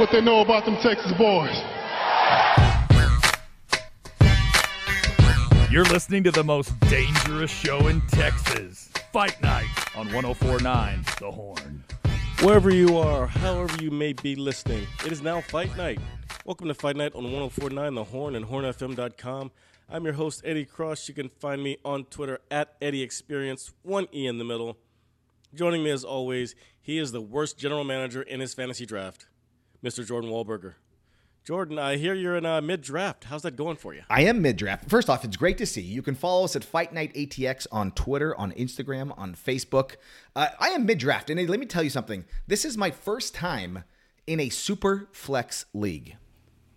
what they know about them Texas boys. You're listening to the most dangerous show in Texas. Fight Night on 1049 The Horn. Wherever you are, however you may be listening, it is now Fight Night. Welcome to Fight Night on 1049 The Horn and hornfm.com. I'm your host, Eddie Cross. You can find me on Twitter at Eddie Experience, one E in the middle. Joining me as always, he is the worst general manager in his fantasy draft, Mr. Jordan Wahlberger. Jordan, I hear you're in uh, mid draft. How's that going for you? I am mid draft. First off, it's great to see you. You can follow us at Fight Night ATX on Twitter, on Instagram, on Facebook. Uh, I am mid draft, and let me tell you something. This is my first time in a super flex league.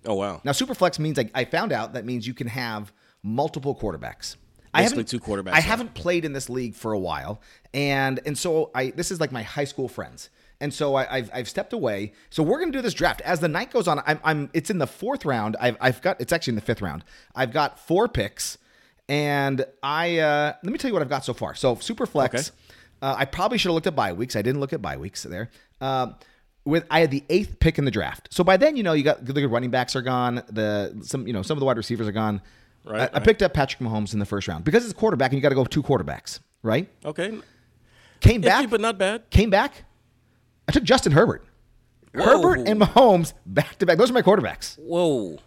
Oh wow! Now, super flex means I, I found out that means you can have multiple quarterbacks. I Basically haven't two quarterbacks I now. haven't played in this league for a while, and and so I this is like my high school friends, and so I, I've I've stepped away. So we're gonna do this draft as the night goes on. I'm I'm it's in the fourth round. I've I've got it's actually in the fifth round. I've got four picks, and I uh, let me tell you what I've got so far. So super flex. Okay. Uh, I probably should have looked at bye weeks. I didn't look at bye weeks there. Um, with I had the eighth pick in the draft. So by then, you know, you got the good running backs are gone. The some you know some of the wide receivers are gone. Right, I, I picked up Patrick Mahomes in the first round because it's a quarterback and you got to go two quarterbacks, right? Okay, Came back, but not bad. came back. I took Justin Herbert. Herbert and Mahomes back to back. Those are my quarterbacks. Whoa!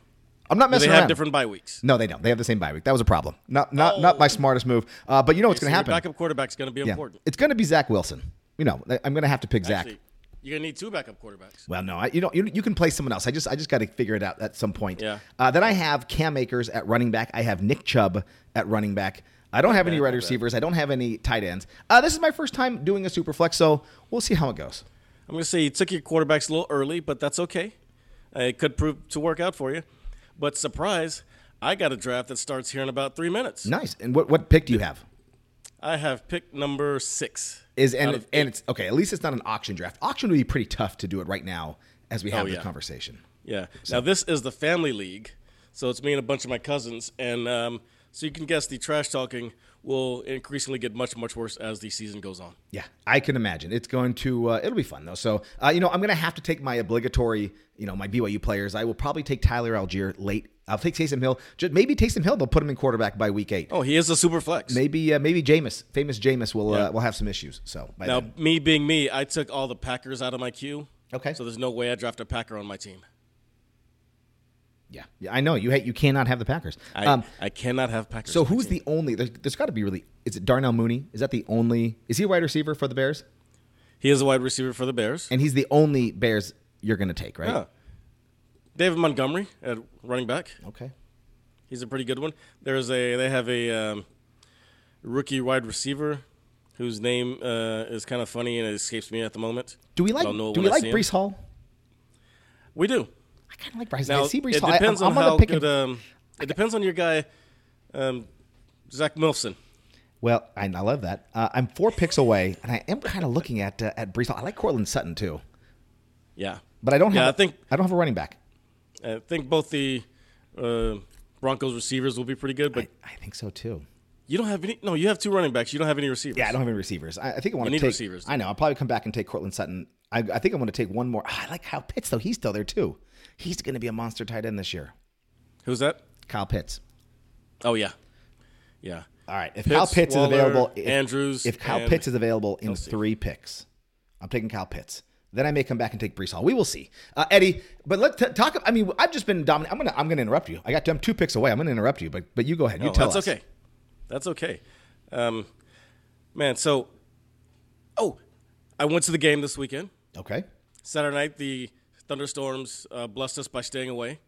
I'm not messing Do they messing have around. different bye weeks? No, they don't. They have the same bye week. That was a problem. Not not not my smartest move. Uh, but you know what's going to happen? backup quarterback's going to be Yeah. important. It's going to be Zach Wilson. You know, I'm going to have to pick Zach. You're going to need two backup quarterbacks. Well, no, I, you know, you, you can play someone else. I just, I just got to figure it out at some point. Yeah. Uh, then I have Cam Akers at running back. I have Nick Chubb at running back. I don't have any wide receivers. I don't have any tight ends. Uh, this is my first time doing a super flex, so we'll see how it goes. I'm going to say you took your quarterbacks a little early, but that's okay. It could prove to work out for you. But surprise, I got a draft that starts here in about three minutes. Nice. And what, what pick do you have? I have pick number six. Is and of and it's okay. At least it's not an auction draft. Auction would be pretty tough to do it right now as we have Oh, this yeah. conversation. Yeah. Now this is the family league, so it's me and a bunch of my cousins, and um, so you can guess the trash talking will increasingly get much much worse as the season goes on. Yeah, I can imagine. It's going to uh, it'll be fun though. So uh, you know, I'm going to have to take my obligatory, you know, my BYU players. I will probably take Tyler Allgeier late. I'll take Taysom Hill. Just maybe Taysom Hill. They'll put him in quarterback by week eight. Oh, he is a super flex. Maybe uh, maybe Jameis, famous Jameis, will Yeah. uh, will have some issues. So by Now, then. me being me, I took all the Packers out of my queue. Okay. So there's no way I draft a Packer on my team. Yeah, yeah, I know you hate you cannot have the Packers. I, um, I cannot have Packers. so who's the only? There's, there's got to be really. Is it Darnell Mooney? Is that the only? Is he a wide receiver for the Bears? He is a wide receiver for the Bears. And he's the only Bears you're going to take, right? Yeah. David Montgomery at running back. Okay. He's a pretty good one. There's a they have a um, rookie wide receiver whose name uh, is kind of funny and it escapes me at the moment. Do we like? Do we like. Breece Hall? We do. I kind of like Bryce. Now I see Breece it Hall. Depends I'm, on I'm how pick good. him. Um, it depends on your guy, um, Zach Milson. Well, I, I love that. Uh, I'm four picks away, and I am kind of looking at uh, at Breece Hall. I like Courtland Sutton too, Yeah, but I don't have. Yeah, I I think- I don't have a running back. I think both the uh, Broncos receivers will be pretty good, but I, I think so too. you don't have any. No, you have two running backs. You don't have any receivers. Yeah, I don't have any receivers. I, I think I want You to need take. receivers. I know. I'll probably come back and take Courtland Sutton. I, I think I'm going to take one more. Ah, I like Kyle Pitts though. He's still there too. He's going to be a monster tight end this year. Who's that? Kyle Pitts. Oh yeah, yeah. All right. If Pitts, Kyle Pitts Waller, is available, if, Andrews, If Kyle and Pitts is available in Kelce. three picks, I'm taking Kyle Pitts. Then I may come back and take Breece Hall. We will see, uh, Eddie. But let's t- talk. I mean, I've just been dominant. I'm gonna I'm gonna interrupt you. I got I'm two picks away. I'm gonna interrupt you, but but you go ahead. You tell that's us. okay. That's okay. Um, man, so oh, I went to the game this weekend. Okay. Saturday night, the thunderstorms uh, blessed us by staying away.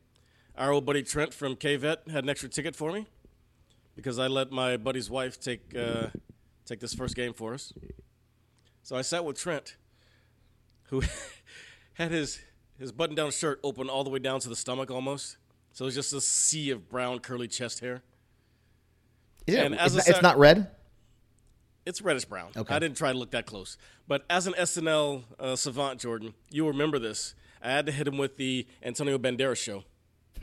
Our old buddy Trent from KVet had an extra ticket for me because I let my buddy's wife take uh, take this first game for us. So I sat with Trent, who had his his button down shirt open all the way down to the stomach almost. So it was just a sea of brown curly chest hair. Is it, And it's, as a not, it's not red. It's reddish brown. Okay. I didn't try to look that close. But as an SNL uh, savant, Jordan, you remember this. I had to hit him with the Antonio Banderas show.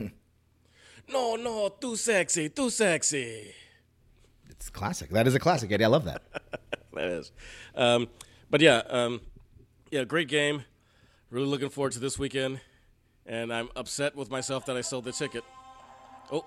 no, no, too sexy, too sexy. It's classic. That is a classic, Eddie. I love that. That is. Um, but yeah, um, yeah, great game. Really looking forward to this weekend. and I'm upset with myself that I sold the ticket. Oh,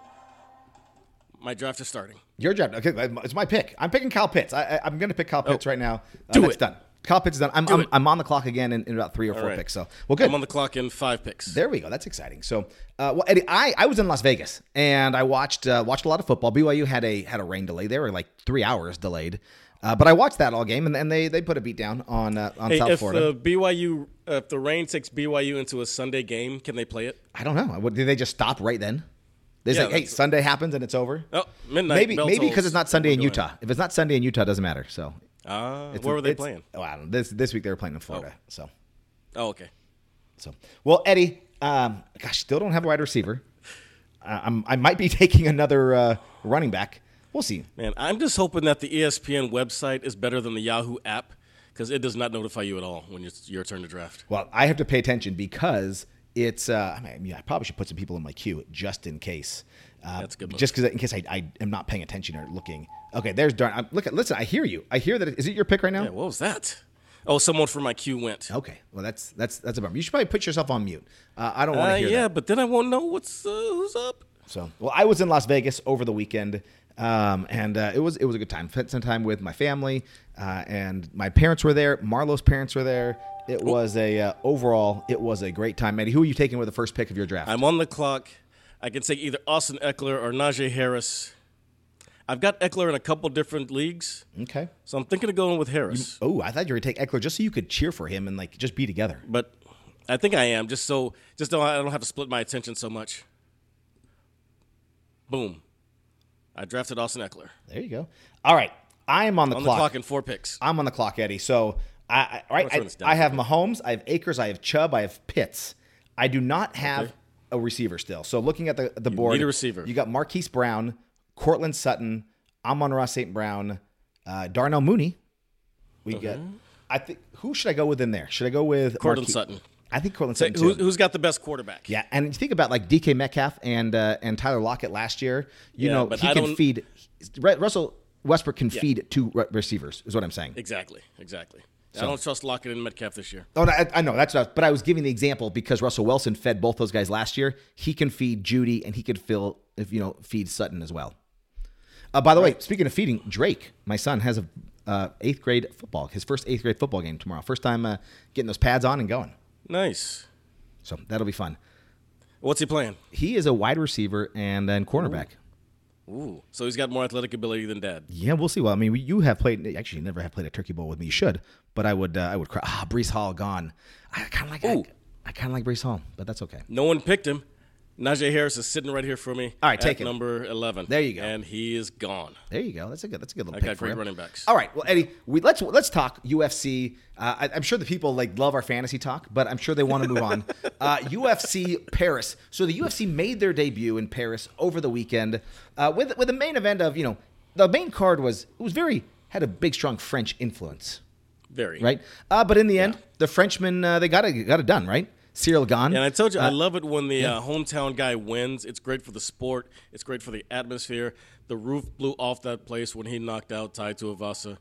my draft is starting. Your draft. Okay, it's my pick. I'm picking Kyle Pitts. I, I'm going to pick Kyle Pitts right now. Uh, Oh. Do it. done. Kyle Pitts is done. I'm, I'm. I'm on the clock again in, in about three or four right. picks. So, well, good. I'm on the clock in five picks. There we go. That's exciting. So, uh, well, Eddie, I, I was in Las Vegas and I watched uh, watched a lot of football. BYU had a had a rain delay. They were like three hours delayed, uh, but I watched that all game and, and they they put a beat down on uh, on Hey, South if Florida. uh, BYU, uh, if the rain takes BYU into a Sunday game, can they play it? I don't know. What, did they just stop right then? They Yeah, say, hey, Sunday happens and it's over. Oh, midnight. maybe maybe because it's not Sunday in We're going. they If it's not Sunday in Utah, it doesn't matter. So, Ah, it's- where were they playing? Oh, I don't know. This this week they were playing in Florida. So. Oh, okay. So, well, Eddie, um, gosh, still don't have a wide receiver. Uh, I'm, I might be taking another uh, running back. We'll see. Man, I'm just hoping that the ESPN website is better than the Yahoo app because it does not notify you at all when it's your turn to draft. Well, I have to pay attention because it's. Uh, I mean, I probably should put some people in my queue just in case. Uh, That's a good move. Just because, in case I, I am not paying attention or looking. Okay, there's darn. I'm, look, at, listen. I hear you. I hear that. It, is it your pick right now? Yeah, what was that? Oh, someone from my queue went. Okay. Well, that's that's that's a bummer. You should probably put yourself on mute. Uh, I don't want to Uh, hear yeah, that. but then I won't know what's uh, who's up. So, well, I was in Las Vegas over the weekend, um, and uh, it was it was a good time. Spent some time with my family, uh, and my parents were there. Marlo's parents were there. It was a uh, overall, it was a great time. Eddie, who are you taking with the first pick of your draft? I'm on the clock. I can take either Austin Ekeler or Najee Harris. I've got Ekeler in a couple different leagues, okay. so I'm thinking of going with Harris. Oh, I thought you were gonna take Ekeler just so you could cheer for him and like just be together. But I think I am just so just so I don't have to split my attention so much. Boom. I drafted Austin Ekeler There you go. All right, I am on the on clock. the clock in four picks. I'm on the clock, Eddie. So I, I right, I, I have Mahomes, I have Akers, I have Chubb, I have Pitts. I do not have Okay. a receiver still. So looking at the the board, need a receiver. You got Marquise Brown, Courtland Sutton, Amon-Ra St. Brown, uh, Darnell Mooney. We get. I think who should I go with in there? Should I go with Courtland Marquise- Sutton. I think Courtland Sutton who, too. who's got the best quarterback? Yeah, and you think about like DK Metcalf and uh, and Tyler Lockett last year. You Yeah, know he I can feed. Russell Westbrook can feed two re- receivers. Is what I'm saying. Exactly. Exactly. I don't trust Lockett and Metcalf this year. Oh, no, I, I know that's not. But I was giving the example because Russell Wilson fed both those guys last year. He can feed Jeudy, and he could fill if you know feed Sutton as well. Uh, by the way, speaking of feeding, Drake, my son has a uh, eighth grade football. His first eighth grade football game tomorrow. First time uh, getting those pads on and going. Nice. So that'll be fun. What's he playing? He is a wide receiver and then cornerback. Ooh. So he's got more athletic ability than dad. Yeah, we'll see. Well, I mean, you have played. Actually, you never have played a turkey bowl with me. You should, but I would. Uh, I would cry. Ah, Breece Hall gone. I kind of like. I, I kind of like Breece Hall, but that's okay. No one picked him. Najee Harris is sitting right here for me. All right, at take him. number eleven. There you go. And he is gone. There you go. That's a good. That's a good little I pick got for great him. running backs. All right. Well, Eddie, we let's let's talk UFC. Uh, I, I'm sure the people like love our fantasy talk, but I'm sure they want to move on. Uh, UFC Paris. So the UFC made their debut in Paris over the weekend uh, with with the main event of you know the main card was it was very had a big strong French influence, Very. right? Uh, but in the end, the Frenchmen uh, they got it got it done, right? Ciryl Gane. And I told you, I love it when the uh, hometown guy wins. It's great for the sport. It's great for the atmosphere. The roof blew off that place when he knocked out Tai Tuivasa.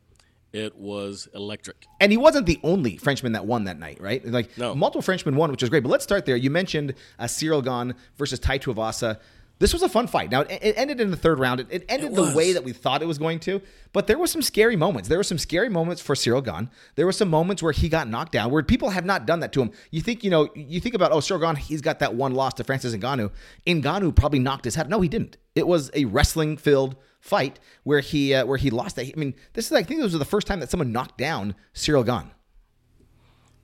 It was electric. And he wasn't the only Frenchman that won that night, right? Like No. multiple Frenchmen won, which is great. But let's start there. You mentioned uh, Ciryl Gane versus Tai Tuivasa. This was a fun fight. Now it, it ended in the third round. It, it ended It the way that we thought it was going to, but there were some scary moments. There were some scary moments for Ciryl Gane. There were some moments where he got knocked down, where people have not done that to him. You think, you know, you think about, oh, Ciryl Gane, he's got that one loss to Francis Ngannou. Ngannou probably knocked his head. No, he didn't. It was a wrestling-filled fight where he uh, where he lost that. I mean, this is I think this was the first time that someone knocked down Ciryl Gane.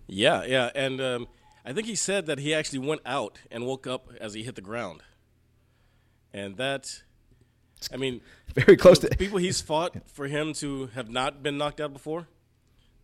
Yeah, yeah. And um, I think he said that he actually went out and woke up as he hit the ground. And that, I mean, Very close to people he's fought for him to have not been knocked out before,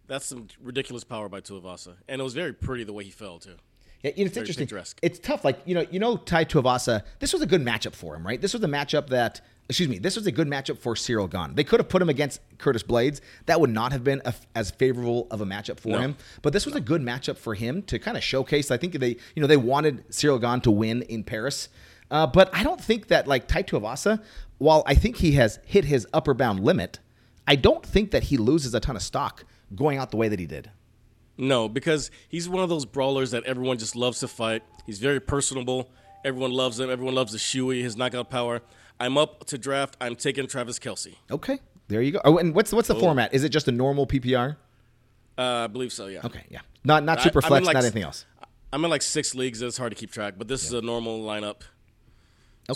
that's some ridiculous power by Tuivasa. And it was very pretty the way he fell, too. Yeah, it's Very interesting. picturesque. It's tough. Like you know, you know, Tai Tuivasa. This was a good matchup for him, right? This was a matchup that, excuse me, this was a good matchup for Ciryl Gane. They could have put him against Curtis Blaydes. That would not have been a, as favorable of a matchup for No. him. But this was a good matchup for him to kind of showcase. I think they, you know, they wanted Ciryl Gane to win in Paris. Uh, but I don't think that like Tai Tuivasa, while I think he has hit his upper bound limit, I don't think that he loses a ton of stock going out the way that he did. No, because he's one of those brawlers that everyone just loves to fight. He's very personable. Everyone loves him. Everyone loves the shoey, his knockout power. I'm up to draft. I'm taking Travis Kelce. Okay, there you go. Oh, and what's what's the format? Is it just a normal PPR? Uh, I believe so. Yeah. Okay, yeah, not not super in, flex, like, not anything else. I'm in like six leagues. It's hard to keep track, but this is a normal lineup.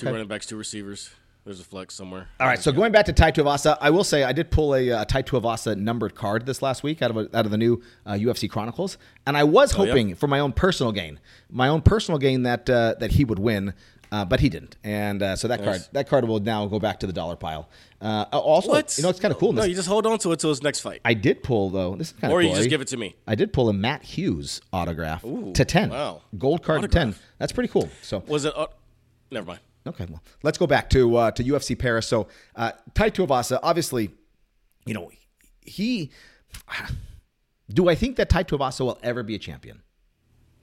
Two running backs, two receivers. There's a flex somewhere. All right, so going back to Tai Tuivasa, I will say I did pull a, uh Tai Tuivasa numbered card this last week out of a, out of the new uh, UFC Chronicles, and I was Oh, yeah? hoping for my own personal gain, my own personal gain that uh, that he would win, uh, but he didn't, and uh, so that Nice. card that card will now go back to the dollar pile. Uh, also, What? you know, it's kind of cool. No, you just hold on to it till his next fight, I did pull though. This is kind of or cool. you just give it to me. I did pull a Matt Hughes autograph Ooh, to ten. wow. gold card to ten. That's pretty cool. So Was it? Uh, never mind. Okay, well, let's go back to uh, to UFC Paris. So, uh, Tai Tuivasa, obviously, you know, he. Do I think that Tai Tuivasa will ever be a champion?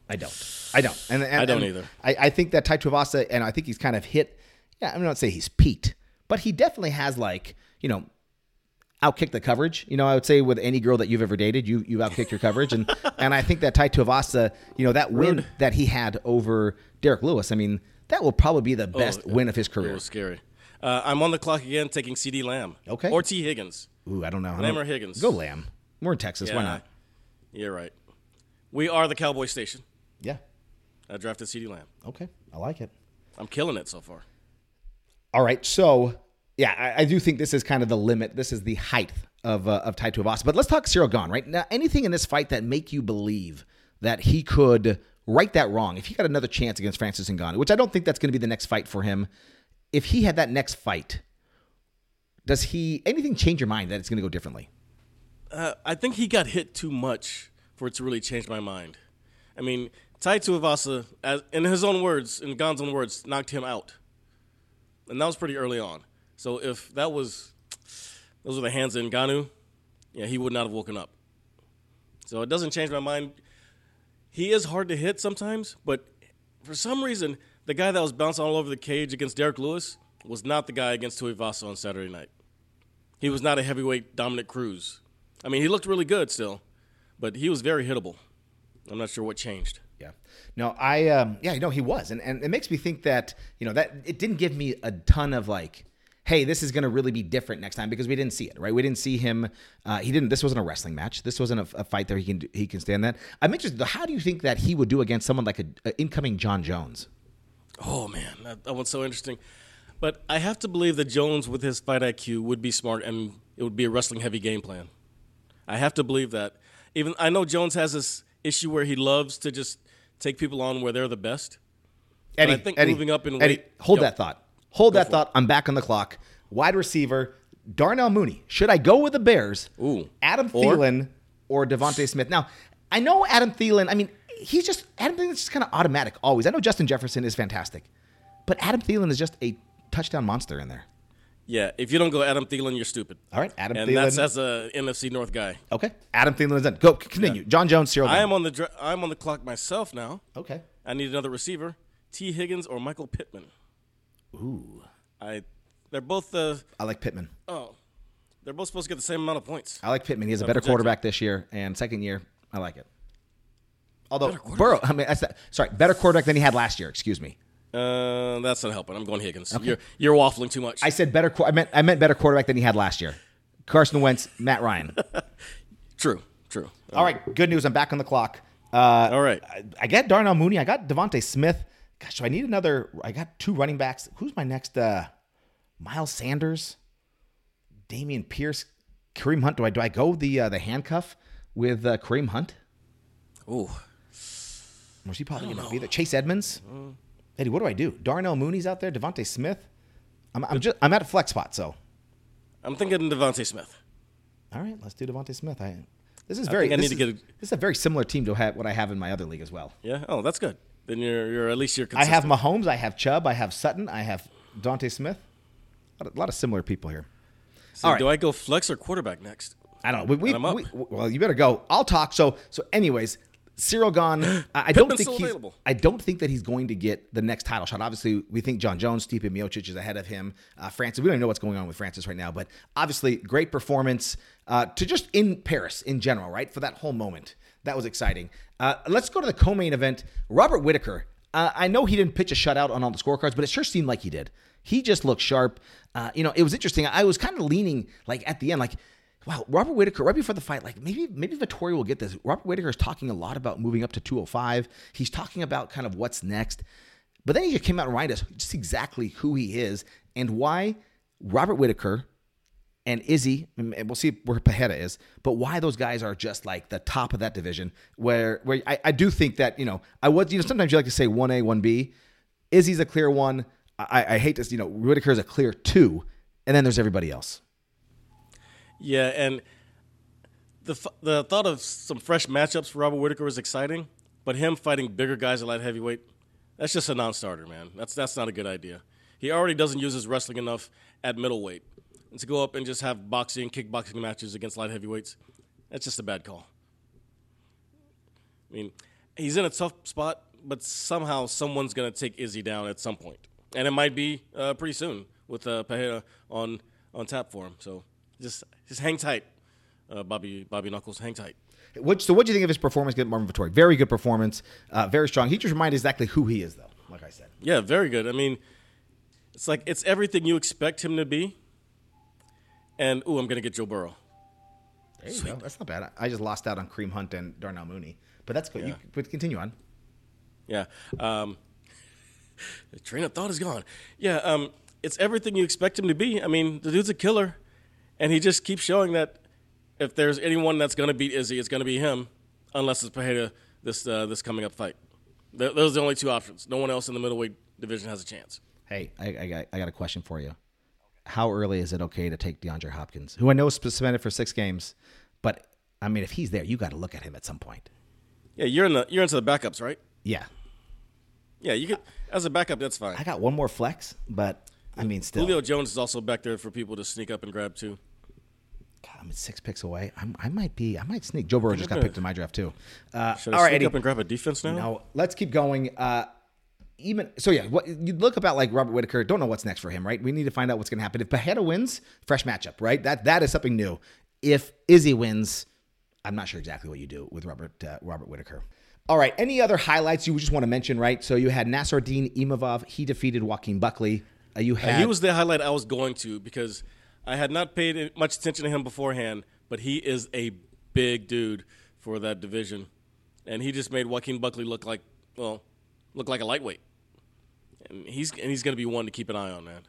I don't. I don't. And, and- I don't and either. I, I think that Tai Tuivasa, and I think he's kind of hit. Yeah, I'm not say he's peaked, but he definitely has like you know outkicked the coverage. You know, I would say with any girl that you've ever dated, you you outkicked your coverage, and and I think that Tai Tuivasa, you know, that win Rude. that he had over Derrick Lewis, I mean, that will probably be the best Oh, win of his It career. was scary. Uh, I'm on the clock again, taking CeeDee Lamb. Okay. Or Tee Higgins. Ooh, I don't know. Lamb or Higgins? Go Lamb. We're in Texas. Why not? You're right. We are the Cowboy Station. Yeah. I drafted CeeDee Lamb. Okay. I like it. I'm killing it so far. All right. So, yeah, I, I do think this is kind of the limit. This is the height of uh, of Tai Tuivasa. But let's talk Ciryl Gane, right? Now, anything in this fight that make you believe that he could right that wrong if he got another chance against Francis Ngannou, which I don't think that's going to be the next fight for him. If he had that next fight, does he anything change your mind that it's going to go differently? Uh, I think he got hit too much for it to really change my mind. I mean, Tai Tuivasa, as, in his own words, in Gane's own words, knocked him out, and that was pretty early on. So if that was those were the hands of Ngannou, yeah, he would not have woken up. So it doesn't change my mind. He is hard to hit sometimes, but for some reason, the guy that was bouncing all over the cage against Derrick Lewis was not the guy against Tuivasa on Saturday night. He was not a heavyweight Dominick Cruz. I mean, he looked really good still, but he was very hittable. I'm not sure what changed. Yeah. No, I um yeah, no, he was. And and it makes me think that, you know, that it didn't give me a ton of like, hey, this is gonna really be different next time because we didn't see it, right? We didn't see him uh he didn't this wasn't a wrestling match. This wasn't a, a fight that he can do, he can stand that. I'm interested though, how do you think that he would do against someone like a, a incoming Jon Jones? Oh man, that, that one's so interesting. But I have to believe that Jones, with his fight IQ, would be smart and it would be a wrestling heavy game plan. I have to believe that. Even I know Jones has this issue where he loves to just take people on where they're the best. But Eddie, I think Eddie, moving up in Eddie, weight- hold that thought. Hold that for it. thought. I'm back on the clock. Wide receiver, Darnell Mooney. Should I go with the Bears? Ooh. Adam Or- Thielen or DeVonta Smith? Now, I know Adam Thielen. I mean, he's just Adam Thielen's just kind of automatic always. I know Justin Jefferson is fantastic, but Adam Thielen is just a touchdown monster in there. Yeah, if you don't go Adam Thielen, you're stupid. All right, Adam Thielen. and Thielen. that's as a NFC North guy. Okay, Adam Thielen is done. Go continue. Jon Jones, Ciryl. I am on the I'm on the clock myself now. Okay. I need another receiver: Tee Higgins or Michael Pittman. Ooh, I, they're both the. I like Pittman. oh, they're both supposed to get the same amount of points. I like Pittman. He has a better projected. quarterback this year, and second year, I like it. Although Burrow, I mean, that's sorry, better quarterback than he had last year. Excuse me. Uh, that's not helping. I'm going Higgins. You're you're waffling too much. I said better. I meant I meant better quarterback than he had last year. Carson Wentz, Matt Ryan. true, true. All right, good news. I'm back on the clock. Uh, All right. I, I got Darnell Mooney. I got DeVonta Smith. Gosh, do I need another? I got two running backs. Who's my next? Uh, Miles Sanders, Dameon Pierce, Kareem Hunt. Do I do I go the uh, the handcuff with uh, Kareem Hunt? Ooh, is he probably going to be there? Chase Edmonds. Eddie, what do I do? Darnell Mooney's out there. DeVonta Smith. I'm, I'm just I'm at a flex spot. So I'm thinking DeVonta Smith. all right, let's do DeVonta Smith. I this is very. I this need to is- get a- This is a very similar team to what I have in my other league as well. Yeah. Oh, that's good. Then you're you're at least you're. I Consistent. have Mahomes. I have Chubb. I have Sutton. I have Dante Smith. A lot of, a lot of similar people here. So all right. Do I go flex or quarterback next? I don't know. We, we, I'm up. we- well, you better go. I'll talk. So, so, anyways, Ciryl Gane. I, I don't think he's. available. I don't think that he's going to get the next title shot. Obviously, we think Jon Jones, Stipe Miocic is ahead of him. Uh, Francis, we don't even know what's going on with Francis right now, but obviously, great performance uh, to just in Paris in general, right? For that whole moment, that was exciting. Uh, let's go to the co-main event. Robert Whittaker. Uh, I know he didn't pitch a shutout on all the scorecards, but it sure seemed like he did. He just looked sharp. Uh, you know, it was interesting. I was kind of leaning like at the end, like, wow, Robert Whittaker right before the fight, like maybe maybe Vettori will get this. Robert Whittaker is talking a lot about moving up to 205. He's talking about kind of what's next. But then he just came out and reminded us just exactly who he is and why Robert Whittaker and Izzy, and we'll see where Pereira is, but why those guys are just like the top of that division. Where where I, I do think that, you know, I was, you know, sometimes you like to say 1A, 1B. Izzy's a clear one. I, I hate this, you know, Whittaker's a clear two, and then there's everybody else. Yeah, and the the thought of some fresh matchups for Robert Whittaker was exciting, but him fighting bigger guys at light heavyweight, that's just a non-starter, man. That's that's not a good idea. He already doesn't use his wrestling enough at middleweight, and to go up and just have boxing, kickboxing matches against light heavyweights, that's just a bad call. I mean, he's in a tough spot, but somehow someone's gonna take Izzy down at some point, and it might be uh, pretty soon with uh, Pereira on on tap for him. So just just hang tight, uh, Bobby Bobby Knuckles, hang tight. What, so, what do you think of his performance against Marvin Vettori? Very good performance, uh, very strong. He just reminded exactly who he is, though. Like I said, Yeah, very good. I mean, it's like it's everything you expect him to be. And ooh, I'm gonna get Joe Burrow. there you go. That's not bad. I just lost out on Kareem Hunt and Darnell Mooney, but that's good. You, Yeah. but continue on. Yeah. Um, the train of thought is gone. Yeah. Um, it's everything you expect him to be. I mean, the dude's a killer, and he just keeps showing that if there's anyone that's gonna beat Izzy, it's gonna be him, unless it's Pereira this uh, this coming up fight. Th- those are the only two options. No one else in the middleweight division has a chance. Hey, I, I, got, I got a question for you. How early is it okay to take DeAndre Hopkins, who I know is suspended for six games, but I mean, if he's there, you got to look at him at some point. Yeah, you're in the you're into the backups, right? Yeah, Yeah, you could as a backup. That's fine. I got one more flex, but I mean, still, Julio Jones is also back there for people to sneak up and grab too. God, I'm at six picks away. I'm, I might be, I might sneak. Joe Burrow just got picked in my draft too. Uh, Should all I right, sneak Eddie. up and grab a defense now? Now let's keep going. Uh, even so, yeah. What you look about like Robert Whittaker. Don't know what's next for him, right? We need to find out what's going to happen. If Pajeda wins, fresh matchup, right? That that is something new. If Izzy wins, I'm not sure exactly what you do with Robert uh, Robert Whittaker. All right. Any other highlights you just want to mention? Right. So you had Nassourdine Imavov. He defeated Joaquin Buckley. Uh, you had he was the highlight I was going to because I had not paid much attention to him beforehand, but he is a big dude for that division, and he just made Joaquin Buckley look like well, look like a lightweight, he's and he's going to be one to keep an eye on, man.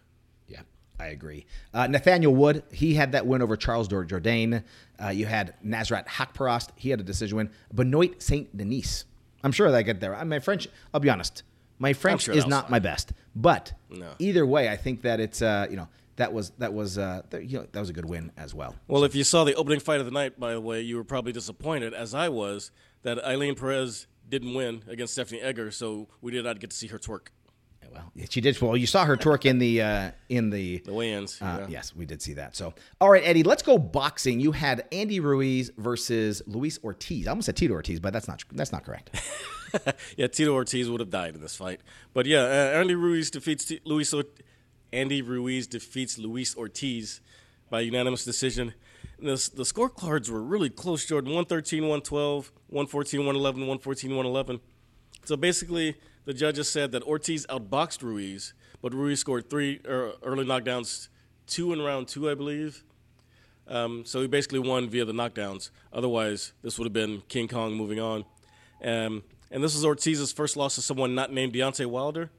Yeah, I agree. Uh, Nathaniel Wood, he had that win over Charles Jourdain. Uh, you had Nasrat Haqparast, he had a decision win. Benoit Saint Denis, I'm sure that get there. My French, I'll be honest, my French sure is not slide. my best, but No. either way, I think that it's uh, you know that was that was uh, you know that was a good win as well. Well, if you saw the opening fight of the night, by the way, you were probably disappointed, as I was, that Ailin Perez didn't win against Stephanie Egger, so we did not get to see her twerk. Well, she did. Well, you saw her twerk in the uh, in the The weigh-ins. Uh, yeah. Yes, we did see that. So, all right, Eddie, let's go boxing. You had Andy Ruiz versus Luis Ortiz. I almost said Tito Ortiz, but that's not that's not correct. Yeah, Tito Ortiz would have died in this fight. But yeah, uh, Andy Ruiz defeats T- Luis. Or- Andy Ruiz defeats Luis Ortiz by unanimous decision. The, the scorecards were really close, Jordan. 113, 112, 114, 111, 114, 111. So basically, the judges said that Ortiz outboxed Ruiz, but Ruiz scored three er, early knockdowns, two in round two, I believe. Um, so he basically won via the knockdowns. Otherwise, this would have been King Kong moving on. Um, and this was Ortiz's first loss to someone not named Deontay Wilder.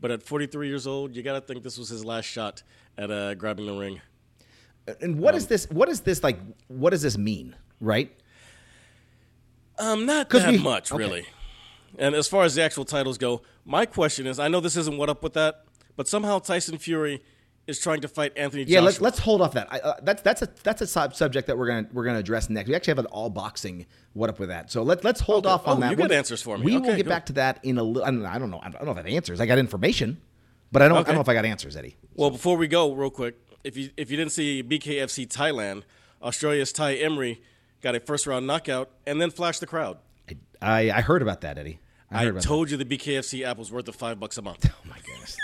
But at 43 years old, you got to think this was his last shot at uh, grabbing the ring. And what is this? What is this like? What does this mean? Right? Um, not that we- much, okay. really. And as far as the actual titles go, my question is: I know this isn't what up with that, but somehow Tyson Fury is trying to fight Anthony. Yeah. Let's let's hold off that. I, uh, that's that's a that's a sub- subject that we're gonna we're gonna address next. We actually have an all boxing. What up with that? So let's let's hold off on Oh, that. you got We'll- answers for me. We will get back to that in a little. I don't know. I don't know. I don't know if I have answers. I got information, but I don't. I don't know if I got answers, Eddie. Well, before we go, real quick, if you if you didn't see BKFC Thailand, Australia's Tai Emery got a first round knockout and then flashed the crowd. I I, I heard about that, Eddie. I I, told you the BKFC app was worth the five bucks a month. Oh my goodness.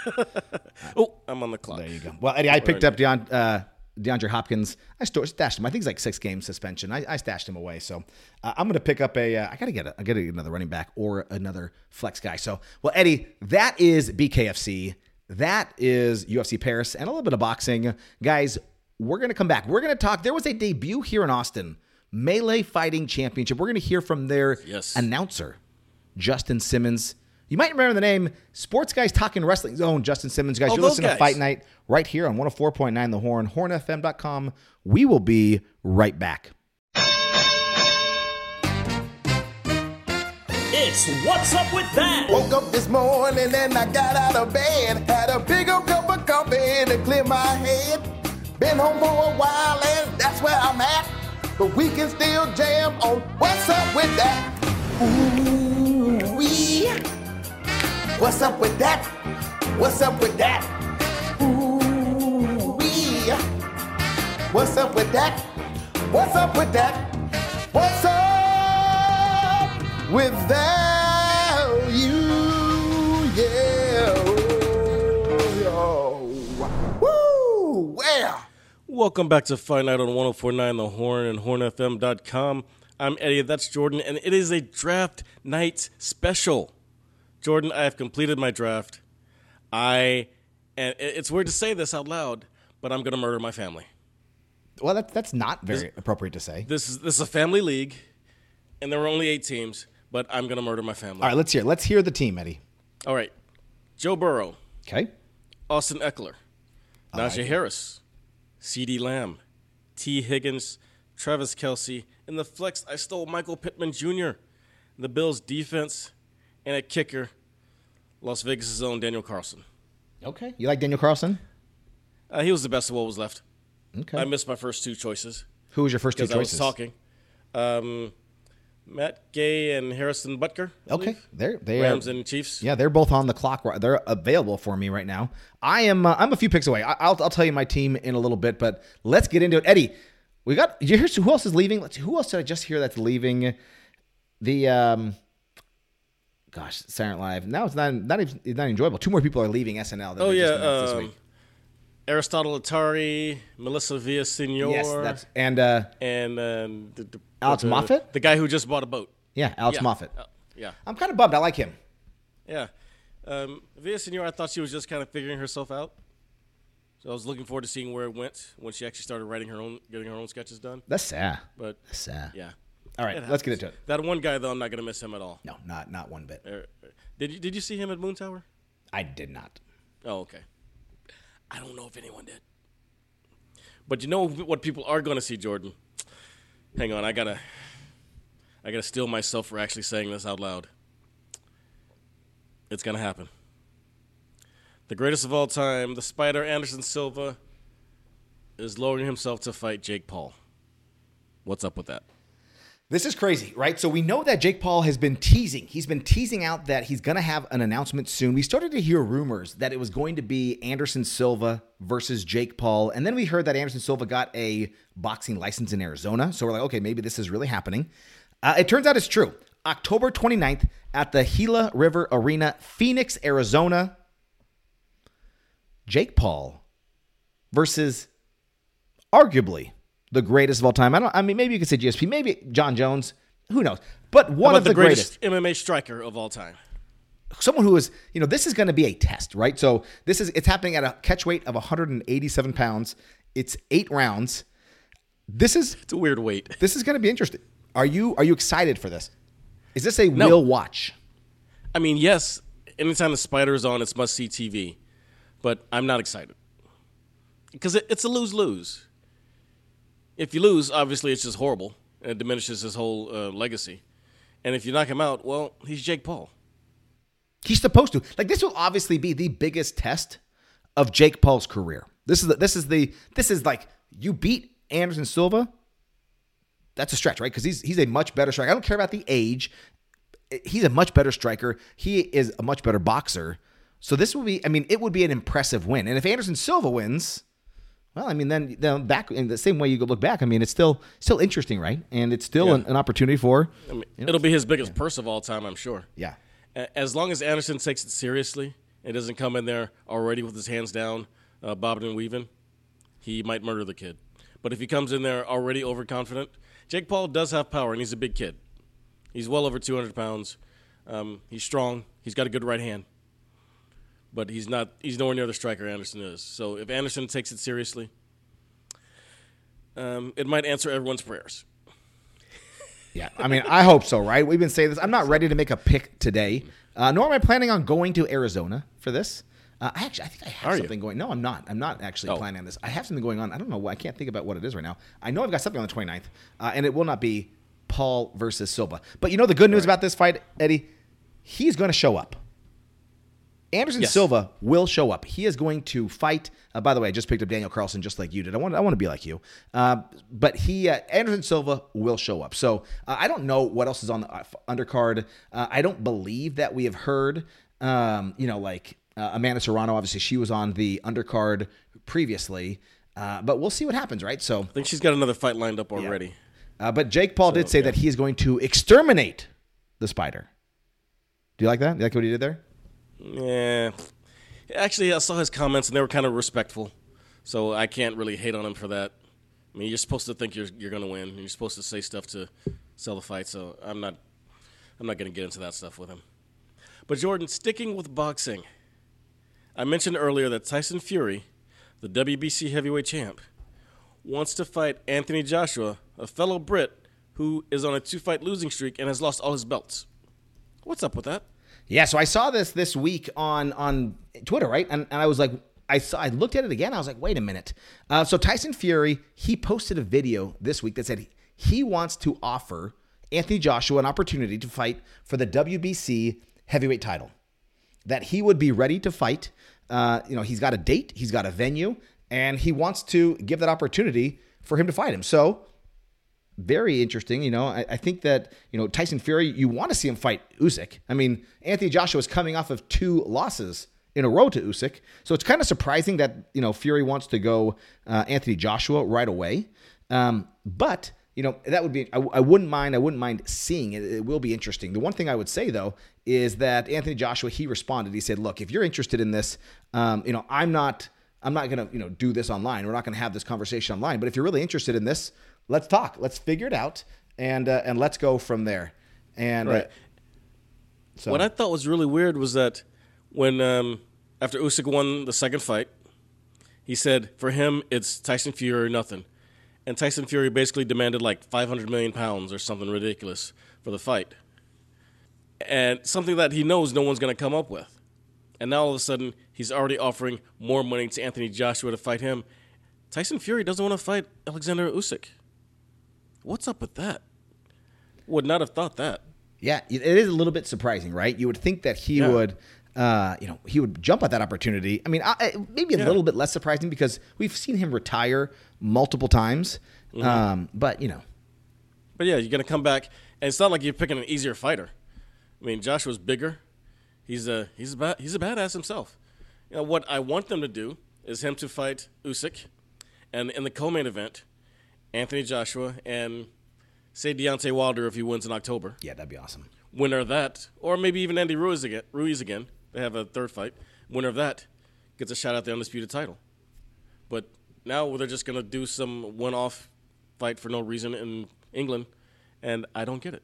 oh, I'm on the clock. There you go. Well, Eddie, I picked up Deon, uh, DeAndre Hopkins, I stashed him. I think it's like six game suspension. I, I stashed him away. So uh, I'm going to pick up a. Uh, I got to get a, I got to get another running back or another flex guy. So well, Eddie, that is BKFC. That is UFC Paris and a little bit of boxing, guys. We're going to come back. We're going to talk. There was a debut here in Austin, Melee Fighting Championship. We're going to hear from their Yes. announcer, Justin Simmons. You might remember the name Sports Guys Talking Wrestling Zone, Justin Simmons. Guys, Oh, you're those listening to. Fight Night right here on 104.9 The Horn, hornfm.com. We will be right back. It's What's Up With That? Woke up this morning and I got out of bed. Had a big old cup of coffee to clear my head. Been home for a while and that's where I'm at. But we can still jam on What's Up With That. Ooh wee. What's up with that? What's up with that? Ooh wee. What's up with that? What's up with that? What's up without you? Yeah. Oh, Woo! Well. Welcome back to Fight Night on 1049 The Horn and hornfm.com. I'm Eddie, that's Jordan, and it is a draft night special. Jordan, I have completed my draft. I, and it's weird to say this out loud, but I'm going to murder my family. Well, that, that's not very appropriate to say. This is this is a family league, and there were only eight teams, but I'm going to murder my family. All right, let's hear. Let's hear the team, Eddie. All right. Joe Burrow, Okay. Austin Ekeler, Najee Harris, CeeDee Lamb, Tee Higgins, Travis Kelce. In the flex, I stole Michael Pittman Jr., the Bills' defense, and a kicker, Las Vegas' own Daniel Carlson. Okay. You like Daniel Carlson? Uh, he was the best of what was left. Okay. I missed my first two choices Who was your first two because I was choices? talking. Um, Matt Gay and Harrison Butker. I Okay. believe. They're they Rams are, and Chiefs. Yeah, they're both on the clock. They're available for me right now. I am. Uh, I'm a few picks away. I, I'll, I'll tell you my team in a little bit, but let's get into it. Eddie, we got. Did you hear who else is leaving? Let's. Who else did I just hear that's leaving? The um. Gosh, Night Live. Now it's not not even it's not enjoyable. Two more people are leaving SNL. Oh yeah, just announced this um, week. Aristotle Athari, Melissa Villasenor, Yes, that's and uh, and um, the, the, Alex the- Moffat? the guy who just bought a boat. yeah, Alex yeah. Moffat. Uh, yeah, I'm kind of bummed. I like him. yeah. Um, Villasenor, I thought she was just kind of figuring herself out. So I was looking forward to seeing where it went when she actually started writing her own, getting her own sketches done. That's sad. But That's sad. yeah, All right, let's get into it. That one guy though, I'm not gonna miss him at all. No, not not one bit. Er, Did you did you see him at Moon Tower? I did not. Oh, okay. I don't know if anyone did. But you know what people are going to see, Jordan? Hang on, I gotta, I gotta steel myself for actually saying this out loud. It's gonna happen. The greatest of all time, the Spider Anderson Silva, is lowering himself to fight Jake Paul. What's up with that? This is crazy, right? So we know that Jake Paul has been teasing. He's been teasing out that he's going to have an announcement soon. We started to hear rumors that it was going to be Anderson Silva versus Jake Paul. And then we heard that Anderson Silva got a boxing license in Arizona. So we're like, okay, maybe this is really happening. Uh, it turns out it's true. October 29th at the Gila River Arena, Phoenix, Arizona. Jake Paul versus arguably the greatest of all time. I don't. I mean, maybe you could say GSP, maybe Jon Jones. Who knows? But one of about the, greatest. MMA striker of all time. someone who is, you know, this is going to be a test, right? So this is it's happening at a catch weight of 187 pounds. It's eight rounds. This is It's a weird weight. this is going to be interesting. Are you are you excited for this? Is this a No. will watch? I mean, yes, anytime the spider is on, it's must see TV, but I'm not excited because it, it's a lose lose. If you lose, obviously it's just horrible and it diminishes his whole uh, legacy. And if you knock him out, well, he's Jake Paul. He's supposed to. Like this will obviously be the biggest test of Jake Paul's career. This is the, this is the this is like you beat Anderson Silva. That's a stretch, right? Because he's he's a much better striker. I don't care about the age. He's a much better striker. He is a much better boxer. So this will be. I mean, it would be an impressive win. And if Anderson Silva wins, well, I mean, then then back in the same way you could look back. I mean, it's still still interesting, right? And it's still Yeah. an, an opportunity for. I mean, it'll be his biggest purse of all time, I'm sure. Yeah. As long as Anderson takes it seriously and doesn't come in there already with his hands down, uh, bobbing and weaving, he might murder the kid. But if he comes in there already overconfident, Jake Paul does have power, and he's a big kid. He's well over 200 pounds. Um, he's strong. He's got a good right hand. But he's not. He's nowhere near the striker Anderson is. So if Anderson takes it seriously, um, it might answer everyone's prayers. Yeah, I mean, I hope so, right? We've been saying this. I'm not ready to make a pick today, uh, nor am I planning on going to Arizona for this. Uh, I actually, I think I have Are you? something going. No, I'm not. I'm not actually Oh. planning on this. I have something going on. I don't know. I can't think about what it is right now. I know I've got something on the 29th, uh, and it will not be Paul versus Silva. But you know the good news about this fight, Eddie? He's going to show up. Anderson Yes. Silva will show up. He is going to fight. Uh, by the way, I just picked up Daniel Carlson just like you did. I want I want to be like you. Uh, but he uh, Anderson Silva will show up. So uh, I don't know what else is on the uh, undercard. Uh, I don't believe that we have heard. Um, you know, like uh, Amanda Serrano. Obviously, she was on the undercard previously. Uh, but we'll see what happens, right? So, I think she's got another fight lined up already. uh, but Jake Paul did say that he is going to exterminate the spider. Do you like that? Do you like what he did there? Yeah. Actually, I saw his comments and they were kind of respectful. So I can't really hate on him for that. I mean, you're supposed to think you're you're going to win. You're supposed to say stuff to sell the fight. So I'm not I'm not going to get into that stuff with him. But Jordan, sticking with boxing, I mentioned earlier that Tyson Fury, the WBC heavyweight champ, wants to fight Anthony Joshua, a fellow Brit who is on a two-fight losing streak and has lost all his belts. What's up with that? Yeah, so I saw this this week on on Twitter, right? And, and I was like, I saw, I looked at it again. I was like, wait a minute. Uh, so Tyson Fury, he posted a video this week that said he, wants to offer Anthony Joshua an opportunity to fight for the WBC heavyweight title. That he would be ready to fight. Uh, you know, he's got a date, he's got a venue, and he wants to give that opportunity for him to fight him. So very interesting. You know, I, I think that you know Tyson Fury. You want to see him fight Usyk. I mean, Anthony Joshua is coming off of two losses in a row to Usyk, so it's kind of surprising that you know Fury wants to go uh, Anthony Joshua right away. Um, but you know that would be I, I wouldn't mind. I wouldn't mind seeing it. It will be interesting. The one thing I would say though is that Anthony Joshua he responded. He said, "Look, if you're interested in this, um, you know, I'm not." I'm not gonna, you know, do this online. We're not gonna have this conversation online. But if you're really interested in this, let's talk. Let's figure it out, and uh, and let's go from there. And uh, so What I thought was really weird was that when um, after Usyk won the second fight, he said for him it's Tyson Fury or nothing, and Tyson Fury basically demanded like 500 million pounds or something ridiculous for the fight, and something that he knows no one's going to come up with, and now all of a sudden he's already offering more money to Anthony Joshua to fight him. Tyson Fury doesn't want to fight Alexander Usyk. What's up with that? Would not have thought that. yeah, it is a little bit surprising, right? You would think that he Yeah. would, uh, you know, he would jump at that opportunity. I mean, I, I- maybe a Yeah. little bit less surprising because we've seen him retire multiple times. Mm-hmm. Um, but you know, But yeah, you're gonna come back, and it's not like you're picking an easier fighter. I mean, Joshua's bigger. He's a he's a ba- he's a badass himself. You know what I want them to do is him to fight Usyk, and in the co-main event, Anthony Joshua and say Deontay Wilder if he wins in October. yeah, that'd be awesome. Winner of that, or maybe even Andy Ruiz again. Ruiz again. They have a third fight. Winner of that gets a shot at the undisputed title. But now they're just gonna do some one-off fight for no reason in England, and I don't get it.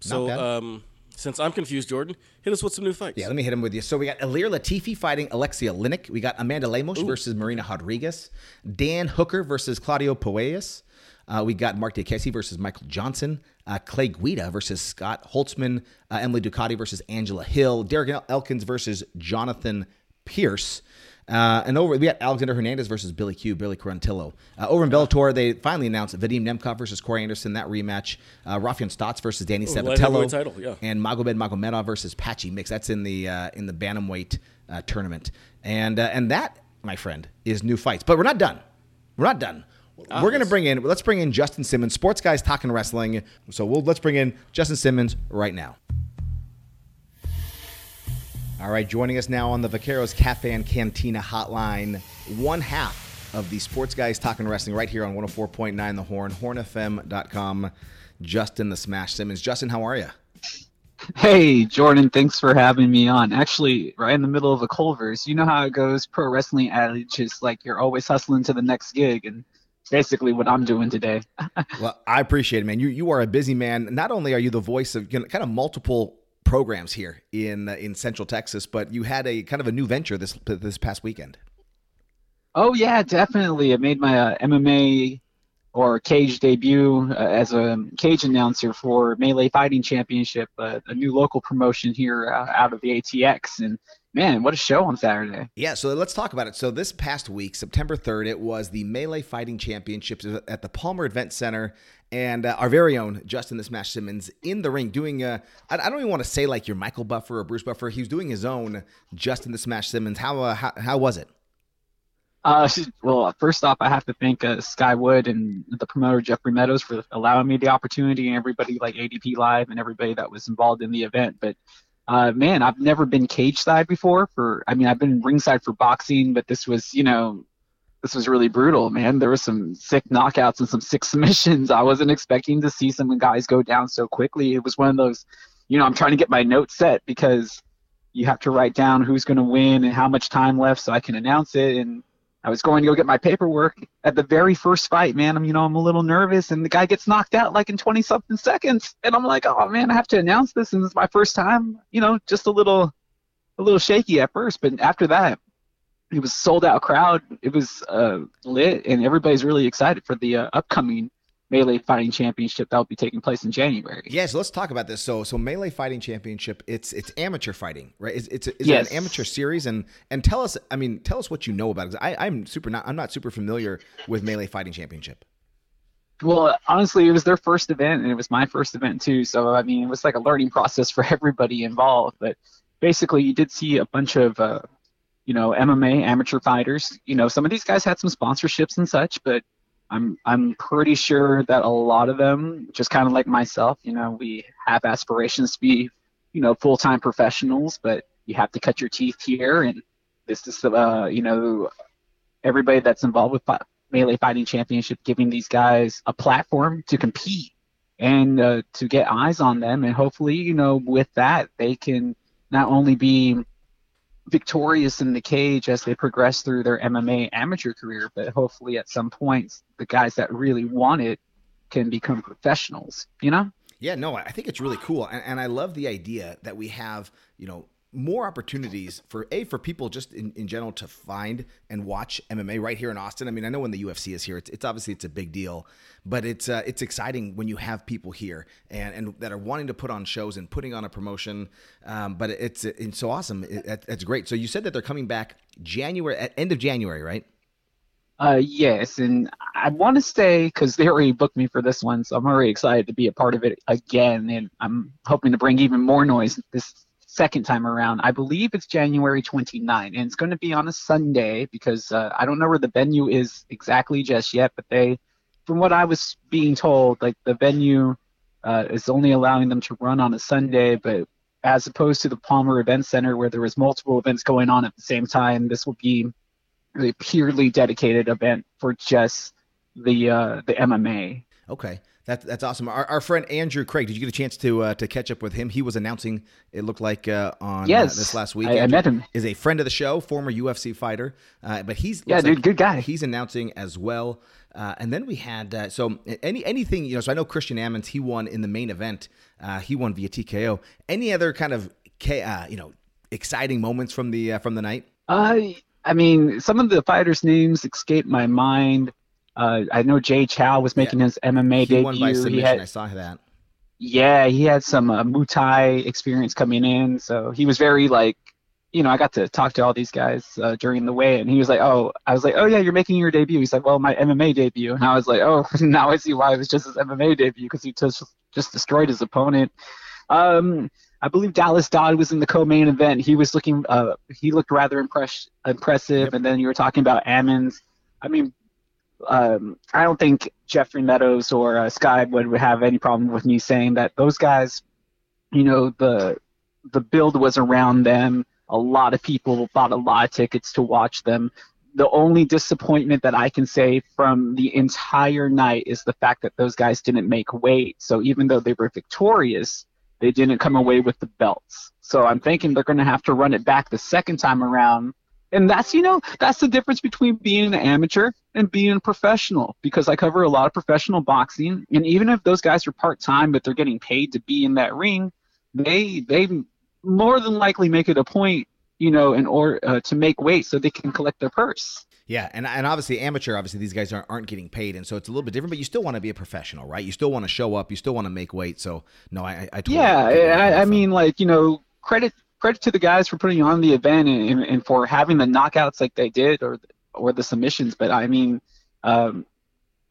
So, bad. um, since I'm confused, Jordan, hit us with some new fights. Yeah, let me hit him with you. So we got Ilir Latifi fighting Aleksei Oleinik. We got Amanda Lemos versus Marina Rodriguez. Dan Hooker versus Claudio Puelles. Uh, we got Mark Diakiese versus Michael Johnson. Uh, Clay Guida versus Scott Holtzman. Uh, Emily Ducote versus Angela Hill. Derek Elkins versus Jonathan Pearce. Uh, and over, we got Alexander Hernandez versus Billy Q, Billy Quarantillo. Uh, over in Bellator, they finally announced Vadim Nemkov versus Corey Anderson, that rematch. Uh, Raufeon Stots versus Danny light Sabatello. title, yeah. And Magomed Magomedov versus Patchy Mix. That's in the uh, in the bantamweight uh, tournament. And uh, and that, my friend, is new fights. But we're not done. We're not done. we're gonna bring in. Let's bring in Justin Simmons, sports guys talking wrestling. So we'll let's bring in Justin Simmons right now. All right, joining us now on the Vaqueros Cafe and Cantina hotline, one half of the Sports Guys Talking Wrestling right here on 104.9 The Horn, hornfm.com. Justin the Smash Simmons. Justin, how are you? Hey, Jordan, thanks for having me on. Actually, right in the middle of a Culver's, you know how it goes. Pro wrestling adage is like you're always hustling to the next gig, and basically what I'm doing today. well, I appreciate it, man. You you are a busy man. Not only are you the voice of you know, kind of multiple programs here in uh, in Central Texas, but you had a kind of a new venture this this past weekend. Oh yeah, definitely. I made my uh, MMA or cage debut uh, as a cage announcer for Melee Fighting Championship, uh, a new local promotion here uh, out of the ATX. And man, what a show on Saturday! Yeah, so let's talk about it. So this past week, September third, it was the Melee Fighting Championships at the Palmer Event Center, and uh, our very own Justin the Smash Simmons in the ring doing. Uh, I, I don't even want to say like your Michael Buffer or Bruce Buffer. He was doing his own Justin the Smash Simmons. How uh, how, how was it? Uh, well, first off, I have to thank uh, Skywood and the promoter Jeffrey Meadows for allowing me the opportunity, and everybody like ADP Live and everybody that was involved in the event. But uh, man, I've never been cage side before. For I mean, I've been ringside for boxing, but this was, you know, this was really brutal, man. There was some sick knockouts and some sick submissions. I wasn't expecting to see some guys go down so quickly. It was one of those, you know, I'm trying to get my notes set because you have to write down who's going to win and how much time left so I can announce it and I was going to go get my paperwork at the very first fight, man. I'm, you know, I'm a little nervous, and the guy gets knocked out like in 20 something seconds, and I'm like, oh man, I have to announce this, and is my first time. You know, just a little, a little shaky at first, but after that, it was sold out crowd. It was uh, lit, and everybody's really excited for the uh, upcoming Melee Fighting Championship that will be taking place in January. Yeah, so let's talk about this. So, so Melee Fighting Championship, it's it's amateur fighting, right? It's it's, it's yes. an amateur series, and and tell us, I mean, tell us what you know about it. I, I'm super not, I'm not super familiar with Melee Fighting Championship. Well, honestly, it was their first event, and it was my first event too. So, I mean, it was like a learning process for everybody involved. But basically, you did see a bunch of uh, you know MMA amateur fighters. You know, some of these guys had some sponsorships and such, but I'm I'm pretty sure that a lot of them, just kind of like myself, you know, we have aspirations to be, you know, full time professionals, but you have to cut your teeth here, and this is, uh, you know, everybody that's involved with melee fighting championship, giving these guys a platform to compete and uh, to get eyes on them, and hopefully, you know, with that they can not only be victorious in the cage as they progress through their MMA amateur career, but hopefully at some point, the guys that really want it can become professionals, you know? Yeah, no, I think it's really cool. And, and I love the idea that we have, you know, more opportunities for a for people just in, in general to find and watch MMA right here in Austin. I mean, I know when the UFC is here, it's, it's obviously it's a big deal, but it's uh, it's exciting when you have people here and, and that are wanting to put on shows and putting on a promotion. Um, but it's it's so awesome. It, it's great. So you said that they're coming back January at end of January, right? Uh, yes, and I want to stay because they already booked me for this one, so I'm already excited to be a part of it again, and I'm hoping to bring even more noise this second time around. I believe it's January 29, and it's going to be on a Sunday because uh, I don't know where the venue is exactly just yet, but they, from what I was being told, like the venue uh, is only allowing them to run on a Sunday, but as opposed to the Palmer Event Center where there was multiple events going on at the same time, this will be a purely dedicated event for just the uh, the MMA. Okay. That's that's awesome. Our, our friend Andrew Craig, did you get a chance to uh, to catch up with him? He was announcing. It looked like uh, on uh, this last week. I, I, met him. Is a friend of the show, former UFC fighter, uh, but he's yeah, dude, like good guy. He's announcing as well. Uh, and then we had uh, so any anything you know. So I know Christian Ammons he won in the main event. he won via TKO. Any other kind of you know exciting moments from the from the night? Uh, I mean, some of the fighters' names escape my mind. Uh, I know Jay Chow was making yeah. his MMA he debut. Won by submission. He had, I saw that. Yeah, he had some uh, Muay Thai experience coming in, so he was very like, you know, I got to talk to all these guys uh, during the weigh, and he was like, "Oh, I was like, oh yeah, you're making your debut." He's like, "Well, my MMA debut," and I was like, "Oh, now I see why it was just his MMA debut because he just just destroyed his opponent." Um, I believe Dallas Dodd was in the co-main event. He was looking, uh, he looked rather impress- impressive. Yep. And then you were talking about Ammons. I mean, um, I don't think Jeffrey Meadows or uh, Sky would have any problem with me saying that those guys, you know, the the build was around them. A lot of people bought a lot of tickets to watch them. The only disappointment that I can say from the entire night is the fact that those guys didn't make weight. So even though they were victorious, they didn't come away with the belts. So I'm thinking they're going to have to run it back the second time around. And that's, you know, that's the difference between being an amateur and being a professional because I cover a lot of professional boxing. And even if those guys are part time, but they're getting paid to be in that ring, they, they more than likely make it a point, you know, in order uh, to make weight so they can collect their purse. Yeah, and and obviously amateur, obviously these guys aren't, aren't getting paid, and so it's a little bit different. But you still want to be a professional, right? You still want to show up. You still want to make weight. So no, I, I totally yeah, get where you're I, I mean, like you know, credit credit to the guys for putting on the event and, and, for having the knockouts like they did, or or the submissions. But I mean, um,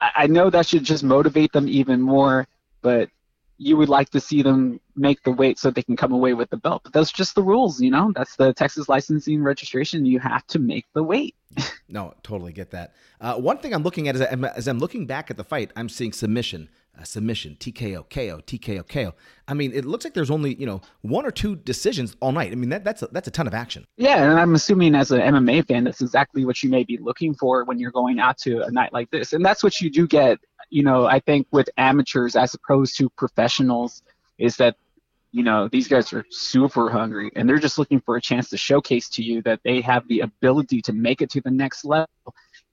I, I know that should just motivate them even more. But you would like to see them make the weight so they can come away with the belt. But that's just the rules, you know. That's the Texas licensing registration. You have to make the weight. No, totally get that. Uh, one thing I'm looking at is as I'm looking back at the fight, I'm seeing submission, submission, TKO, KO, TKO, KO. I mean, it looks like there's only you know one or two decisions all night. I mean, that, that's a, that's a ton of action. Yeah, and I'm assuming as an MMA fan, that's exactly what you may be looking for when you're going out to a night like this. And that's what you do get, you know, I think with amateurs as opposed to professionals, is that, you know, these guys are super hungry and they're just looking for a chance to showcase to you that they have the ability to make it to the next level.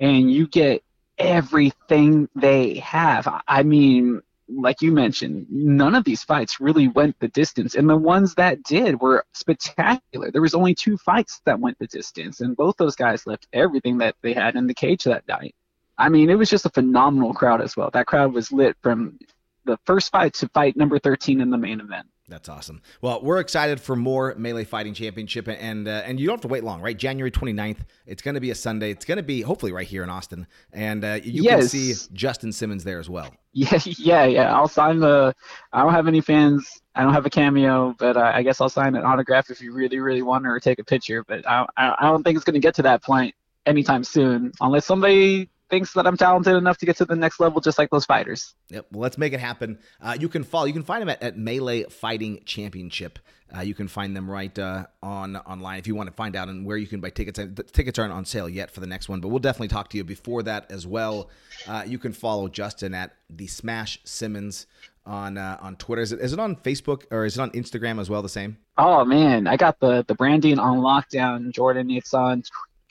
And you get everything they have. I mean, like you mentioned, none of these fights really went the distance, and the ones that did were spectacular. There was only two fights that went the distance, and both those guys left everything that they had in the cage that night. I mean, it was just a phenomenal crowd as well. That crowd was lit from the first fight to fight number 13 in the main event. That's awesome. Well, we're excited for more Melee Fighting Championship, and uh, and you don't have to wait long, right? January 29th. It's going to be a Sunday. It's going to be hopefully right here in Austin, and uh, you can see Justin Simmons there as well. Yeah, yeah, yeah. I'll sign the. I don't have any fans. I don't have a cameo, but I, I guess I'll sign an autograph if you really, really want or take a picture. But I, I don't think it's going to get to that point anytime soon, unless somebody thinks that I'm talented enough to get to the next level, just like those fighters. Yep. Well, let's make it happen. Uh, you can follow. You can find them at, at Melee Fighting Championship. Uh, you can find them right uh, on online if you want to find out and where you can buy tickets. Uh, The tickets aren't on sale yet for the next one, but we'll definitely talk to you before that as well. Uh, you can follow Justin at the Smash Simmons on uh, on Twitter. Is it, is it on Facebook or is it on Instagram as well? The same. Oh man, I got the the branding on lockdown, Jordan. It's on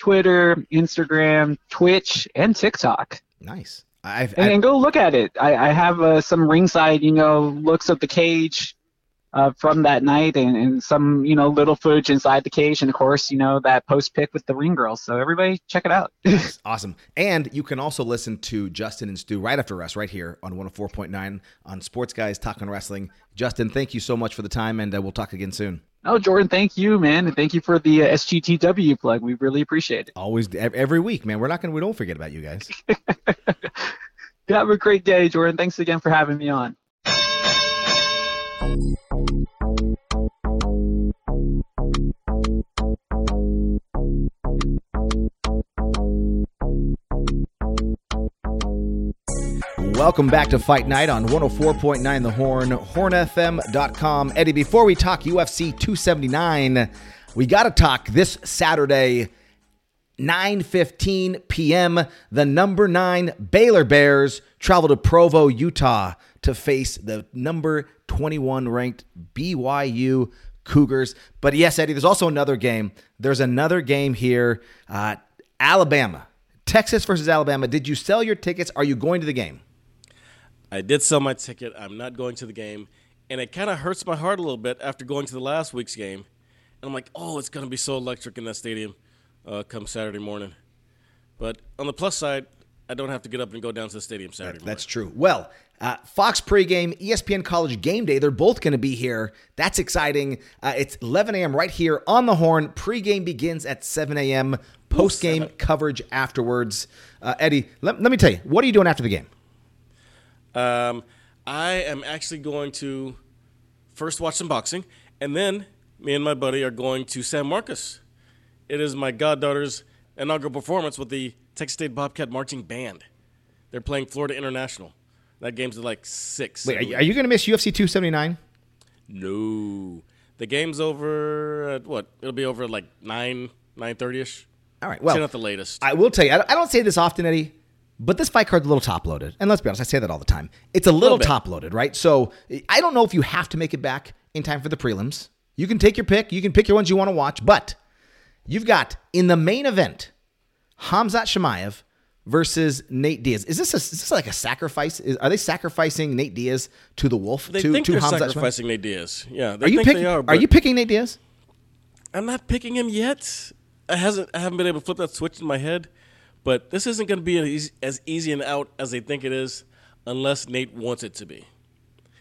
Twitter, Instagram, Twitch, and TikTok. Nice. I've, and, I've go look at it. I, I have uh, some ringside, you know, looks of the cage uh, from that night, and, and some, you know, little footage inside the cage, and of course, you know, that post pick with the ring girls. So everybody, check it out. Awesome. And you can also listen to Justin and Stu right after us, right here on 104.9 on Sports Guys Talking Wrestling. Justin, thank you so much for the time, and uh, we'll talk again soon. Oh, Jordan, thank you, man, and thank you for the uh, SGTW plug. We really appreciate it. Always, every week, man. We're not gonna, we don't forget about you guys. Have a great day, Jordan. Thanks again for having me on. Welcome back to Fight Night on 104.9 The Horn, hornfm.com. Eddie, before we talk UFC 279, we got to talk this Saturday, 9:15 p.m. The number 9 Baylor Bears travel to Provo, Utah to face the number 21 ranked BYU Cougars. But yes, Eddie, there's also another game. There's another game here. Uh, Alabama. Texas versus Alabama. Did you sell your tickets? Are you going to the game? I did sell my ticket. I'm not going to the game. And it kind of hurts my heart a little bit after going to the last week's game. And I'm like, oh, it's going to be so electric in that stadium uh, come Saturday morning. But on the plus side, I don't have to get up and go down to the stadium Saturday morning. That's true. Well, uh, Fox pregame, ESPN College game day. They're both going to be here. That's exciting. Uh, it's 11 a.m. right here on the horn. Pregame begins at 7 a.m. Postgame coverage afterwards. Uh, Eddie, let, let me tell you, what are you doing after the game? Um, I am actually going to first watch some boxing, and then me and my buddy are going to San Marcos. It is my goddaughter's inaugural performance with the Texas State Bobcat Marching Band. They're playing Florida International. That game's at like six. Wait, are you, are you going to miss UFC 279? No, the game's over at what? It'll be over at like nine, nine thirty ish. All right. Well, at the latest. I will tell you, I don't say this often, Eddie, but this fight card's a little top loaded. And let's be honest, I say that all the time. It's a little bit. top loaded, right? So I don't know if you have to make it back. in time for the prelims. You can take your pick. You can pick your ones you want to watch, but you've got in the main event Khamzat Chimaev versus Nate Diaz. Is this a, is this like a sacrifice? Is, are they sacrificing Nate Diaz to the Wolf? They to, think to they're Chimaev? sacrificing Nate Diaz. Yeah, they Are you think picking? they are. are you picking Nate Diaz? I'm not picking him yet. I hasn't. I haven't been able to flip that switch in my head. But this isn't going to be as easy, as easy an out as they think it is, unless Nate wants it to be.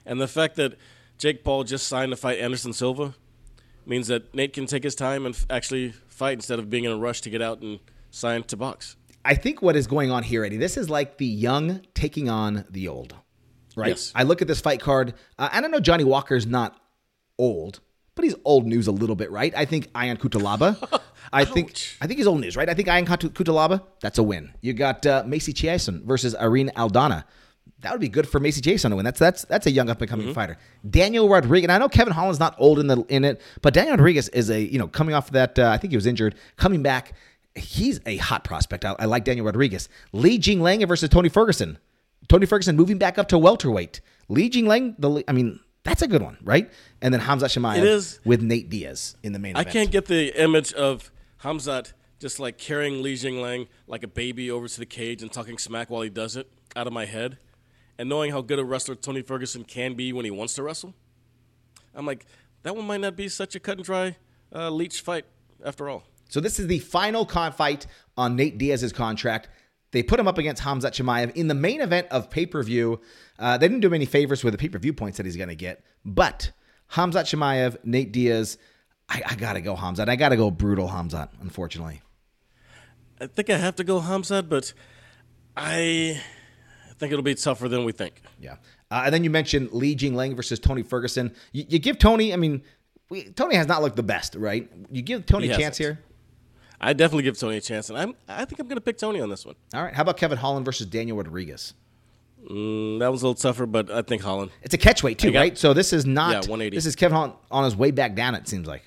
And the fact that Jake Paul just signed to fight Anderson Silva means that Nate can take his time and f- actually fight instead of being in a rush to get out and sign to box. I think what is going on here, Eddie, this is like the young taking on the old, right? Yes. I look at this fight card, uh, and I know Johnny Walker's not old, but he's old news a little bit, right? I think Ion Cutelaba. I think I think he's old news, right? I think Ion Kut- Cutelaba, that's a win. You got uh, Macy Chiasson versus Irene Aldana. That would be good for Macy Chiasson to win. That's that's that's a young up and coming Mm-hmm. fighter. Daniel Rodriguez. And I know Kevin Holland's not old in the in it, but Daniel Rodriguez is a you know coming off that. Uh, I think he was injured, coming back. He's a hot prospect. I, I like Daniel Rodriguez. Li Jingliang versus Tony Ferguson. Tony Ferguson moving back up to welterweight. Li Jingliang, the I mean, that's a good one, right? And then Hamza Chimaev with Nate Diaz in the main I event. I can't get the image of Khamzat just like carrying Li Jingliang like a baby over to the cage and talking smack while he does it out of my head. And knowing how good a wrestler Tony Ferguson can be when he wants to wrestle, I'm like, that one might not be such a cut and dry uh, leech fight after all. So this is the final con fight on Nate Diaz's contract. They put him up against Khamzat Chimaev in the main event of pay per view. Uh, they didn't do him any favors with the pay per view points that he's going to get, but Khamzat Chimaev, Nate Diaz, I, I got to go Khamzat. I got to go brutal Khamzat, unfortunately. I think I have to go Khamzat, but I think it'll be tougher than we think. Yeah. Uh, and then you mentioned Li Jingliang versus Tony Ferguson. You, you give Tony, I mean, we, Tony has not looked the best, right? You give Tony He a chance hasn't. here. I definitely give Tony a chance, and I'm, I think I'm going to pick Tony on this one. All right. How about Kevin Holland versus Daniel Rodriguez? Mm, that was a little tougher, but I think Holland. It's a catchweight too, got- right? So this is not. Yeah, 180. This is Kevin Holland on his way back down. It seems like.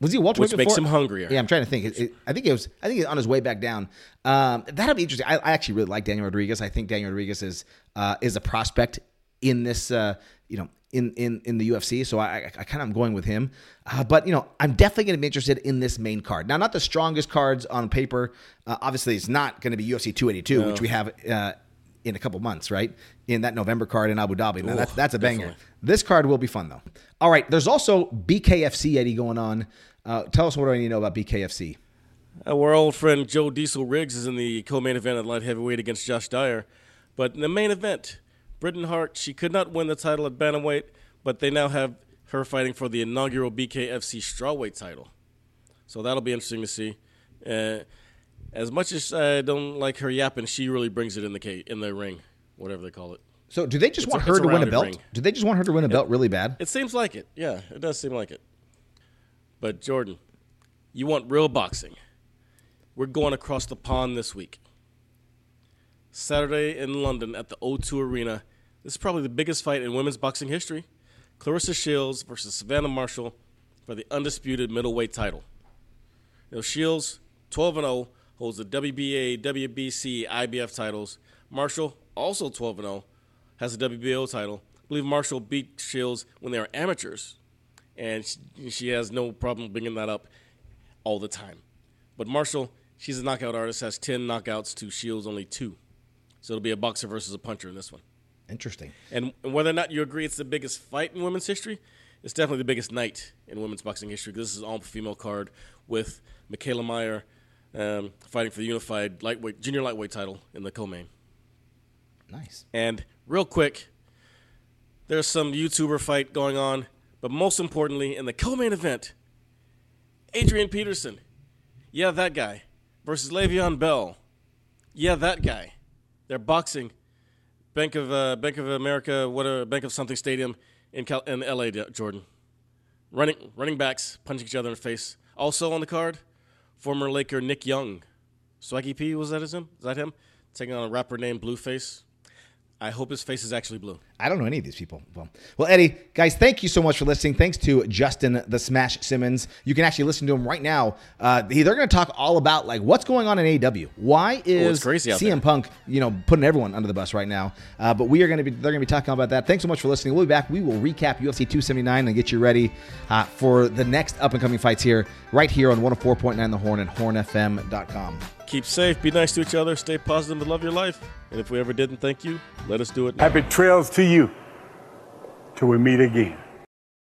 Was he a welterweight Which makes before? him hungrier. Yeah, I'm trying to think. It- it- I think it was. I think he's on his way back down. Um, that'll be interesting. I, I actually really like Daniel Rodriguez. I think Daniel Rodriguez is uh, is a prospect in this. Uh, you know, in in in the UFC. So I I, I kind of am going with him. Uh, but you know, I'm definitely going to be interested in this main card. Now, not the strongest cards on paper. Uh, obviously, it's not going to be UFC 282, which we have. Uh, in a couple months, right? In that November card in Abu Dhabi. Now that's that's a banger. definitely. This card will be fun though. All right, there's also BKFC Eddie going on. Uh, tell us what do I need to know about BKFC? Our old friend Joe Diesel Riggs is in the co-main event at light heavyweight against Josh Dyer. But in the main event, Britain Hart, she could not win the title at bantamweight, but they now have her fighting for the inaugural BKFC strawweight title. So that'll be interesting to see. Uh, as much as I don't like her yapping, she really brings it in the ca- in the ring, whatever they call it. So do they just It's want a- her to win a belt? ring. Do they just want her to win a belt really bad? It seems like it. Yeah, it does seem like it. But Jordan, you want real boxing. We're going across the pond this week. Saturday in London at the O2 Arena. This is probably the biggest fight in women's boxing history. Claressa Shields versus Savannah Marshall for the undisputed middleweight title. Know, Shields, 12 and 0, holds the WBA, WBC, IBF titles. Marshall, also 12 and 0, has the WBO title. I believe Marshall beat Shields when they were amateurs, and she has no problem bringing that up all the time. But Marshall, she's a knockout artist, has 10 knockouts to Shields only two. So it'll be a boxer versus a puncher in this one. Interesting. And and whether or not you agree it's the biggest fight in women's history, it's definitely the biggest night in women's boxing history. 'cause This is an all-female card with Mikaela Mayer um, fighting for the unified lightweight junior lightweight title in the co-main. Nice. And real quick, there's some YouTuber fight going on, but most importantly, in the co-main event, Adrian Peterson, yeah, that guy, versus Le'Veon Bell, yeah, that guy. They're boxing. Bank of uh, Bank of America, whatever, Bank of something stadium in Cal- in L.A. Jordan. Running running backs punching each other in the face. Also on the card, former Laker Nick Young, Swaggy P was that his him? Is that him? Taking on a rapper named Blueface. I hope his face is actually blue. I don't know any of these people. Well, well, Eddie, guys, thank you so much for listening. Thanks to Justin the Smash Simmons. You can actually listen to him right now. Uh, they're going to talk all about like what's going on in AEW. Why is crazy out CM there. Punk, you know, putting everyone under the bus right now? Uh, but we are going to be they're going to be talking about that. Thanks so much for listening. We'll be back. We will recap UFC 279 and get you ready uh, for the next up and coming fights here, right here on 104.9 The Horn and HornFM.com. Keep safe, be nice to each other, stay positive, and love your life. And if we ever didn't thank you, let us do it now. Happy trails to you till we meet again.